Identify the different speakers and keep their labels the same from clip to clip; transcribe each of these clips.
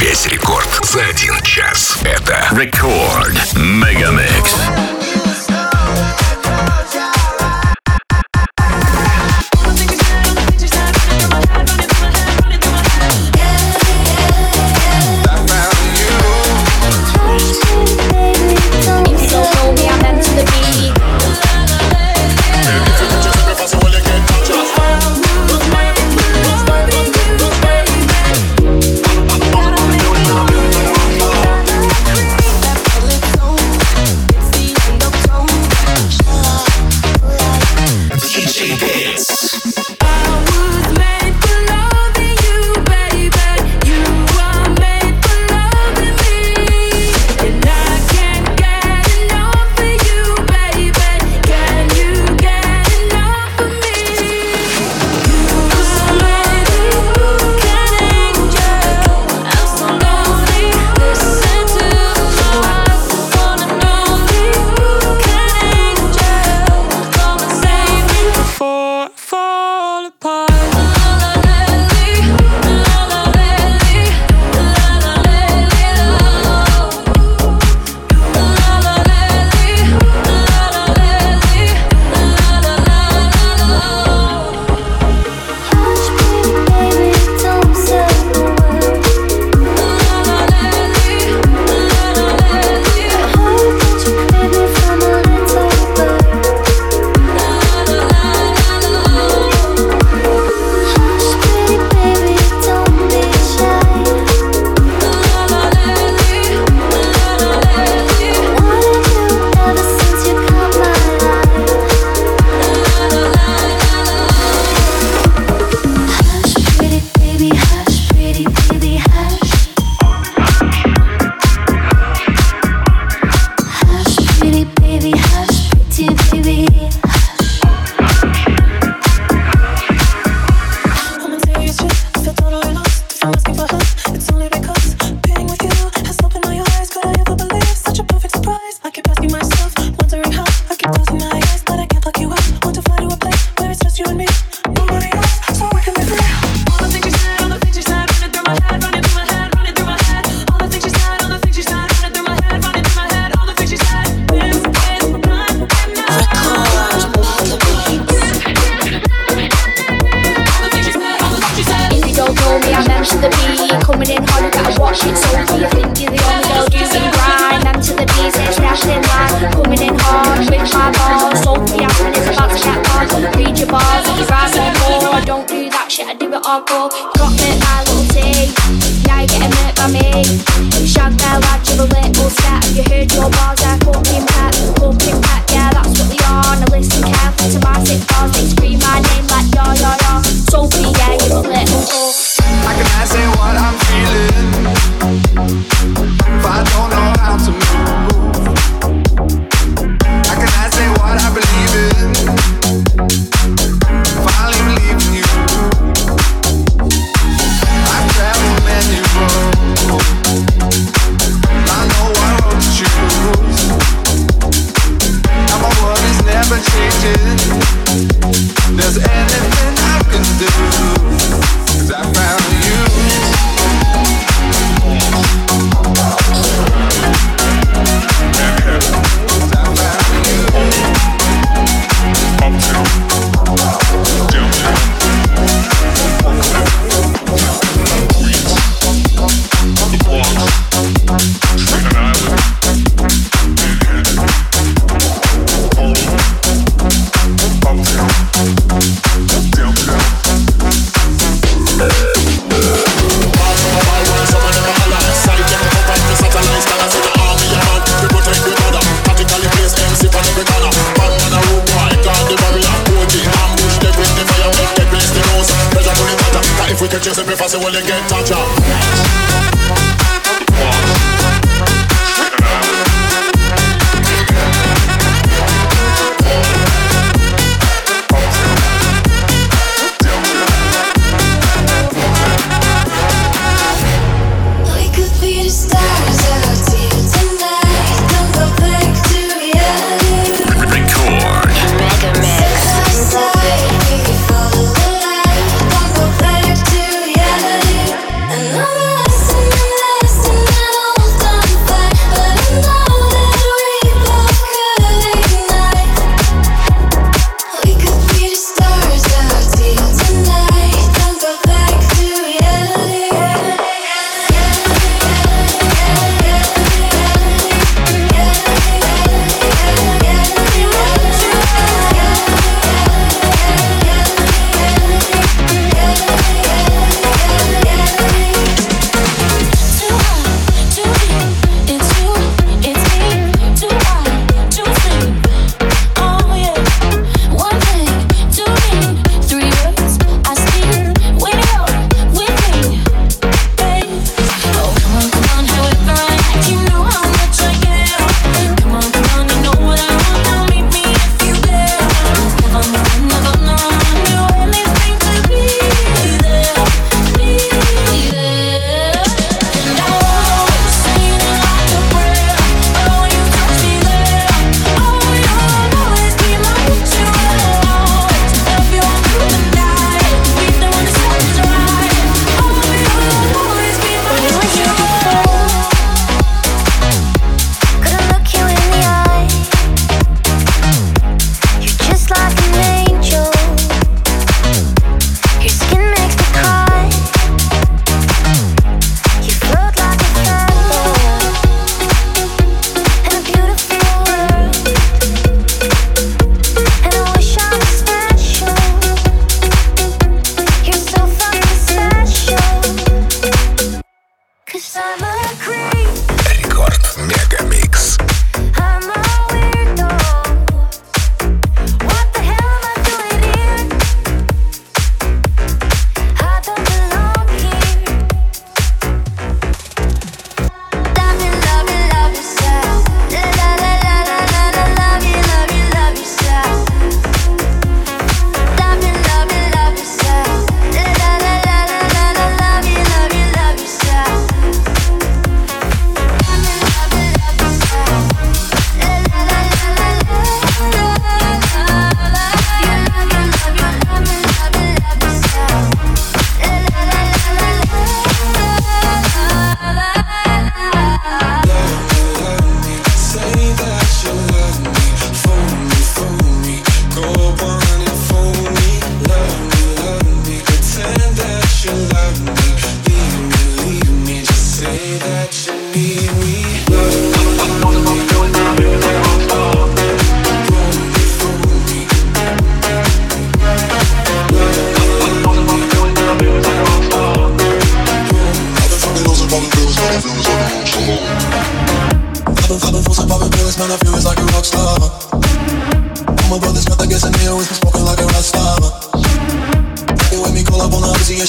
Speaker 1: Весь рекорд за один час. Это
Speaker 2: Рекорд Мегамикс. I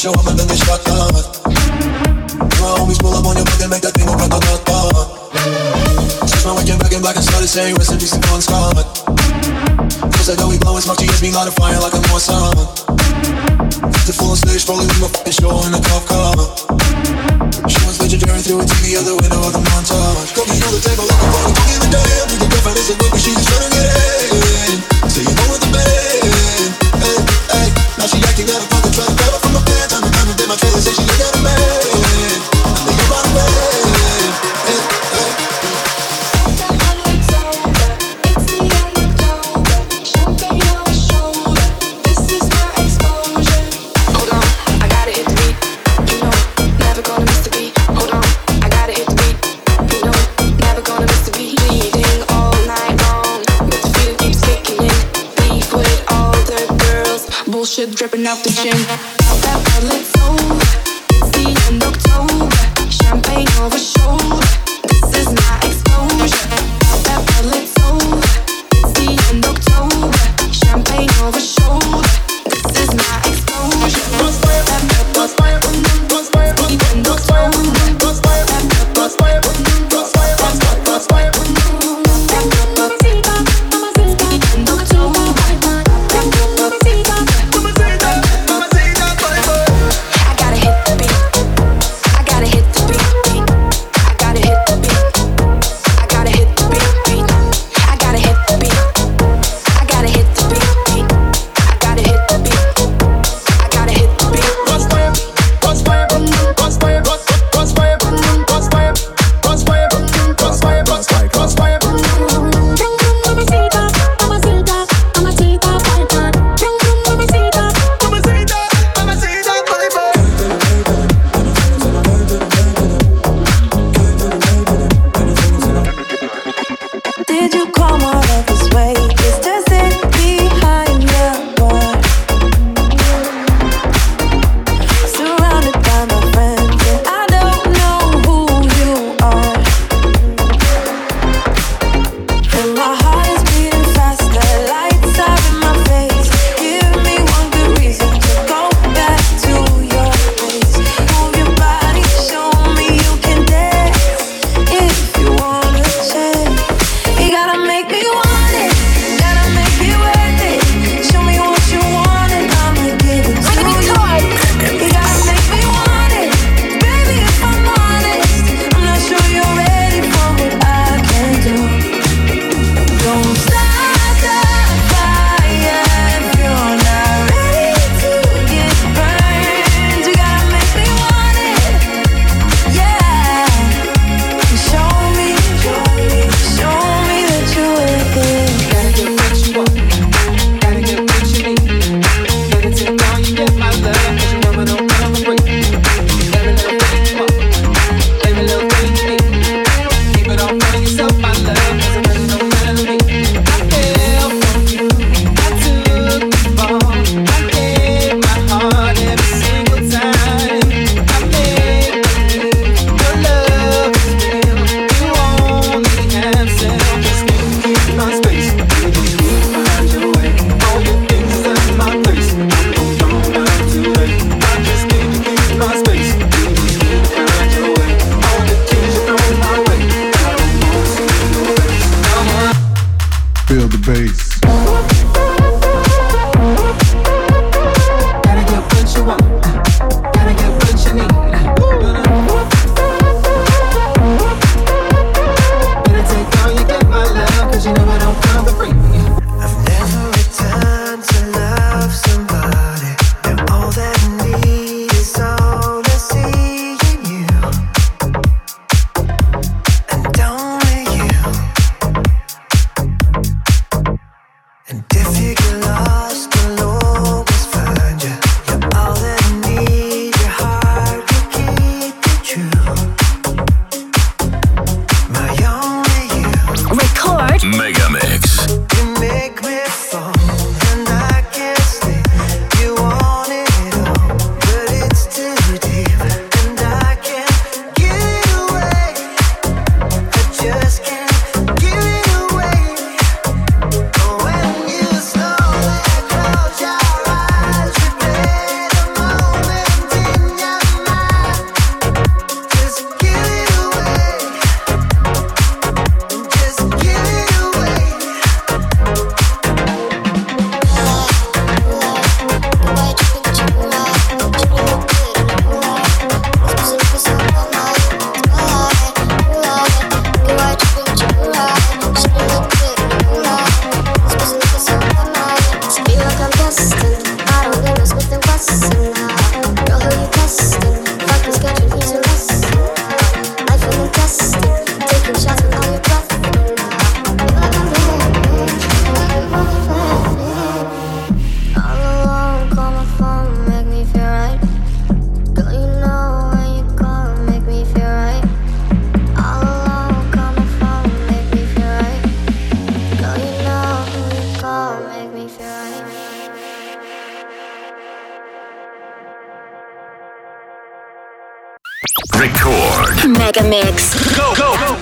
Speaker 2: show up and then they shot up. You homies pull up on your back and make that thing
Speaker 3: go da da
Speaker 4: da. Switch my waking back and black and started saying recipes to Bon Scott. Cause
Speaker 5: I know we blowin' smoke, she
Speaker 4: gets me light a
Speaker 6: fire like
Speaker 2: a more sun. Record. Mega Mix. Go, go, go.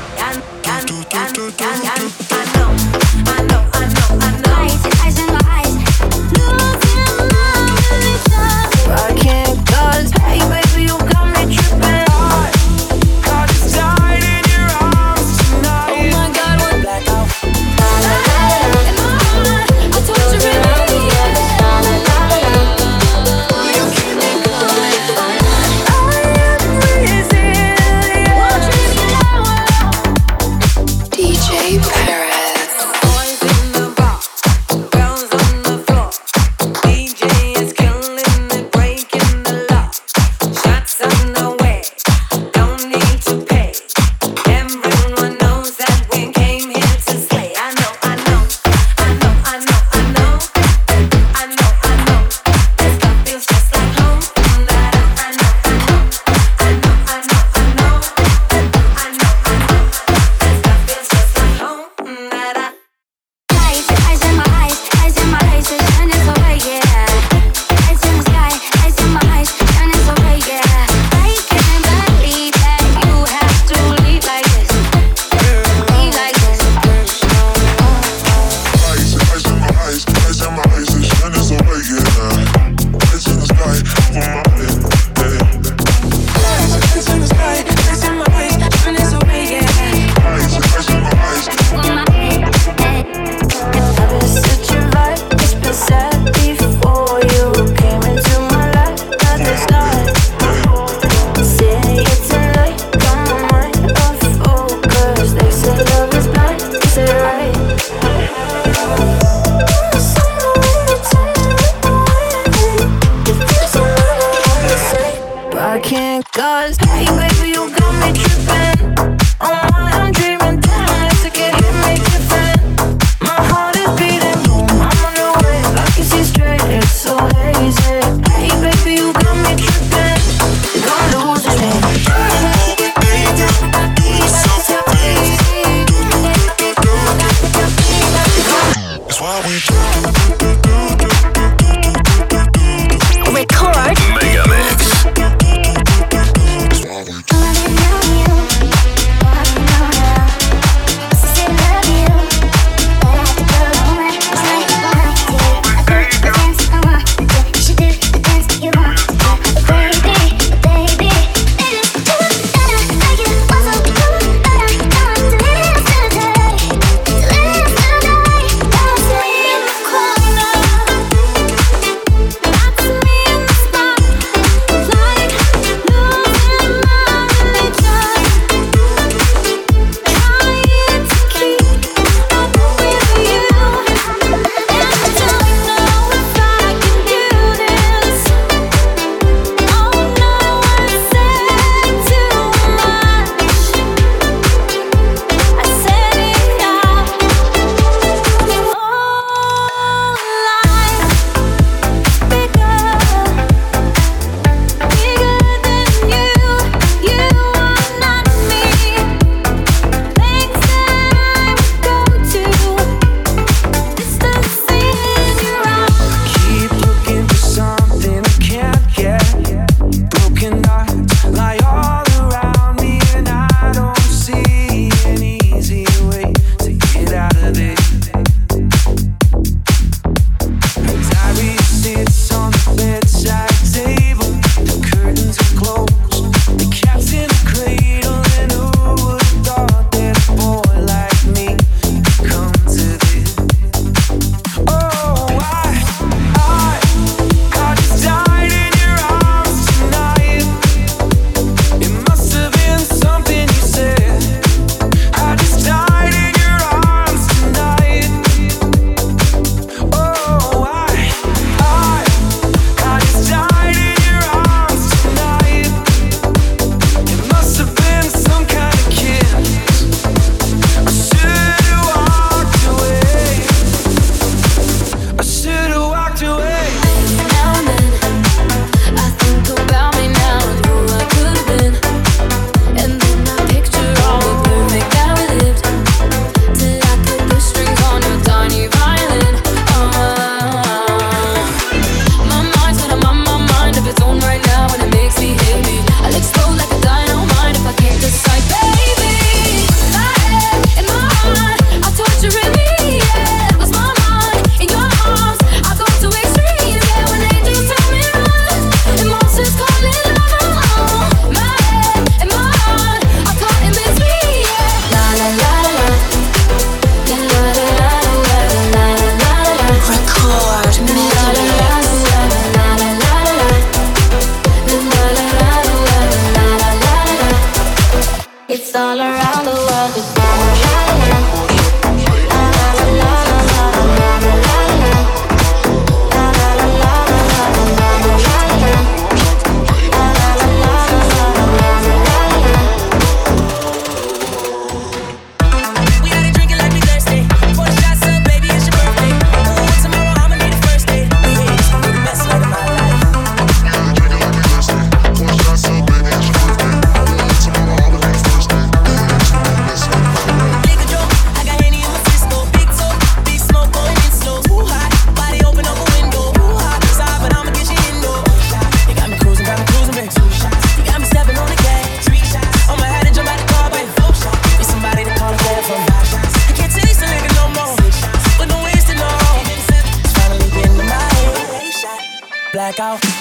Speaker 2: Haven't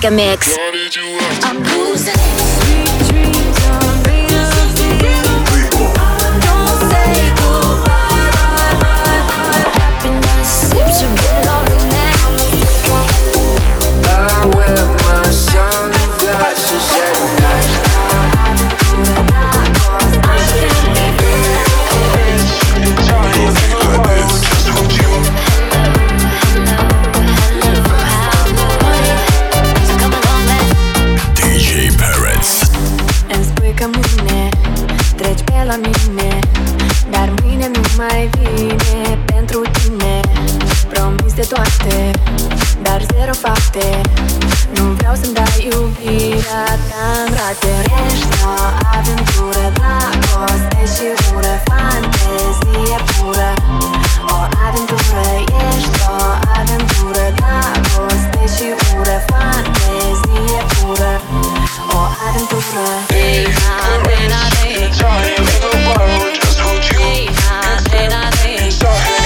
Speaker 2: Mega Mix. Mai vine pentru tine. Promis de toate, dar zero fapte. Nu vreau să-mi dai iubirea ta în rate Ești o aventură, dragoste și ură. Fantezie pură. O aventură, ești o aventură Dragoste și ură, fantezie pură. O aventură. Hey, ha, de, na, de. Hey, ha, de, na, de. Hey,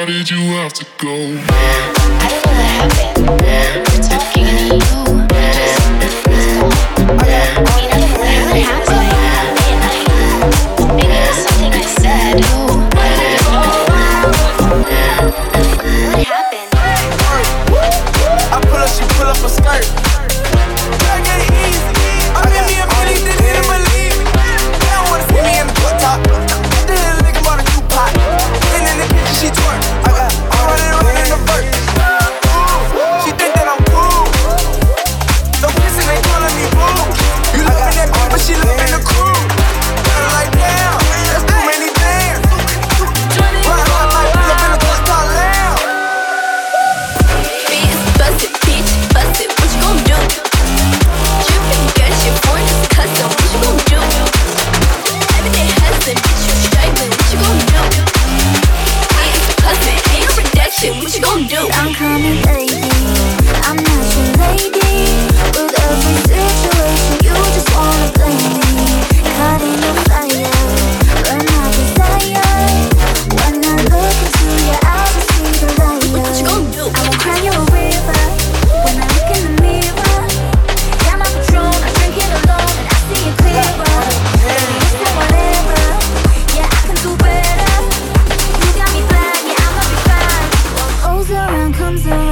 Speaker 7: Why did you have to go? I feel the habit. Talking to you. comes
Speaker 8: out.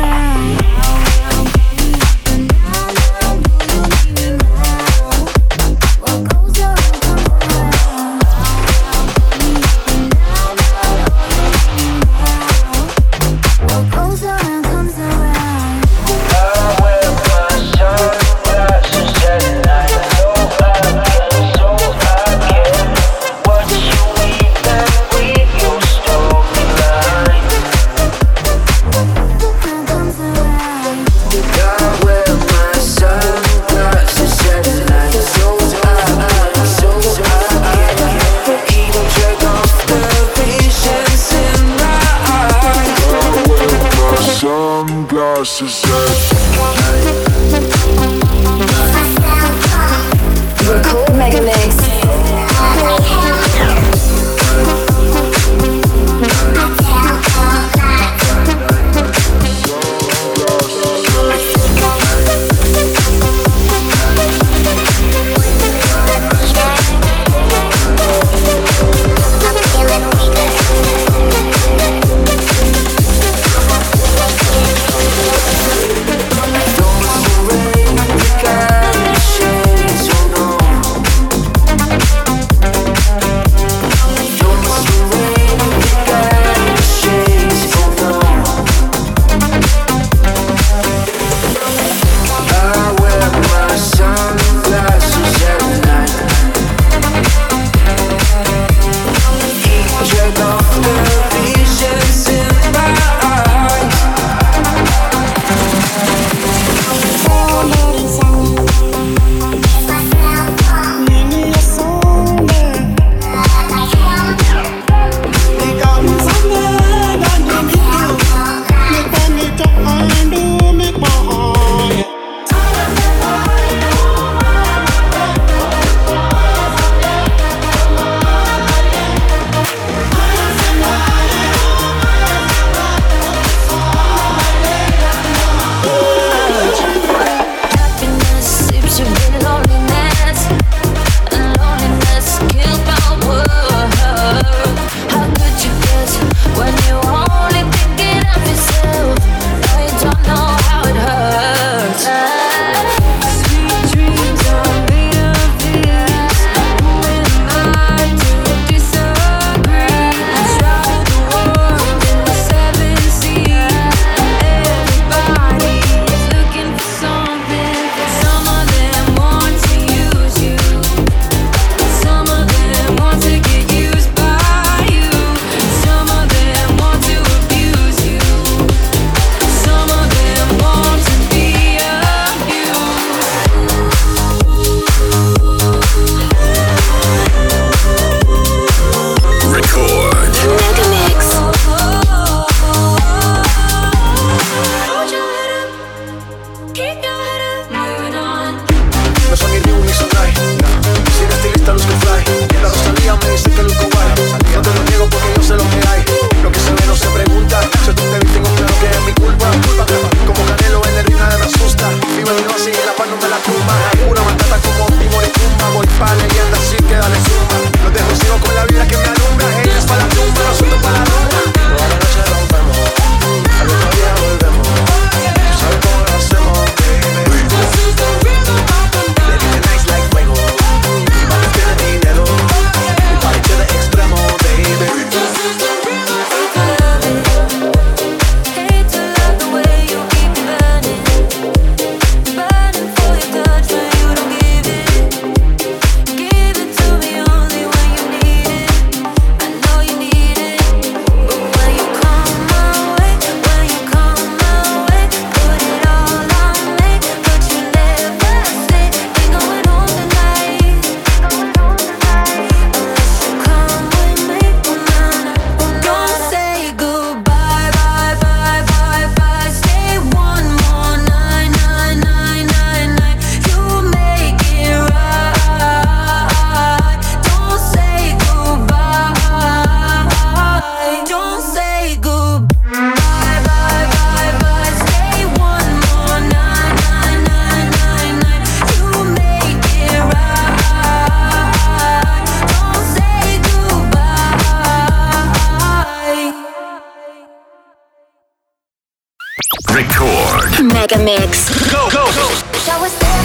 Speaker 8: Mega Mix.
Speaker 7: Go, go, go.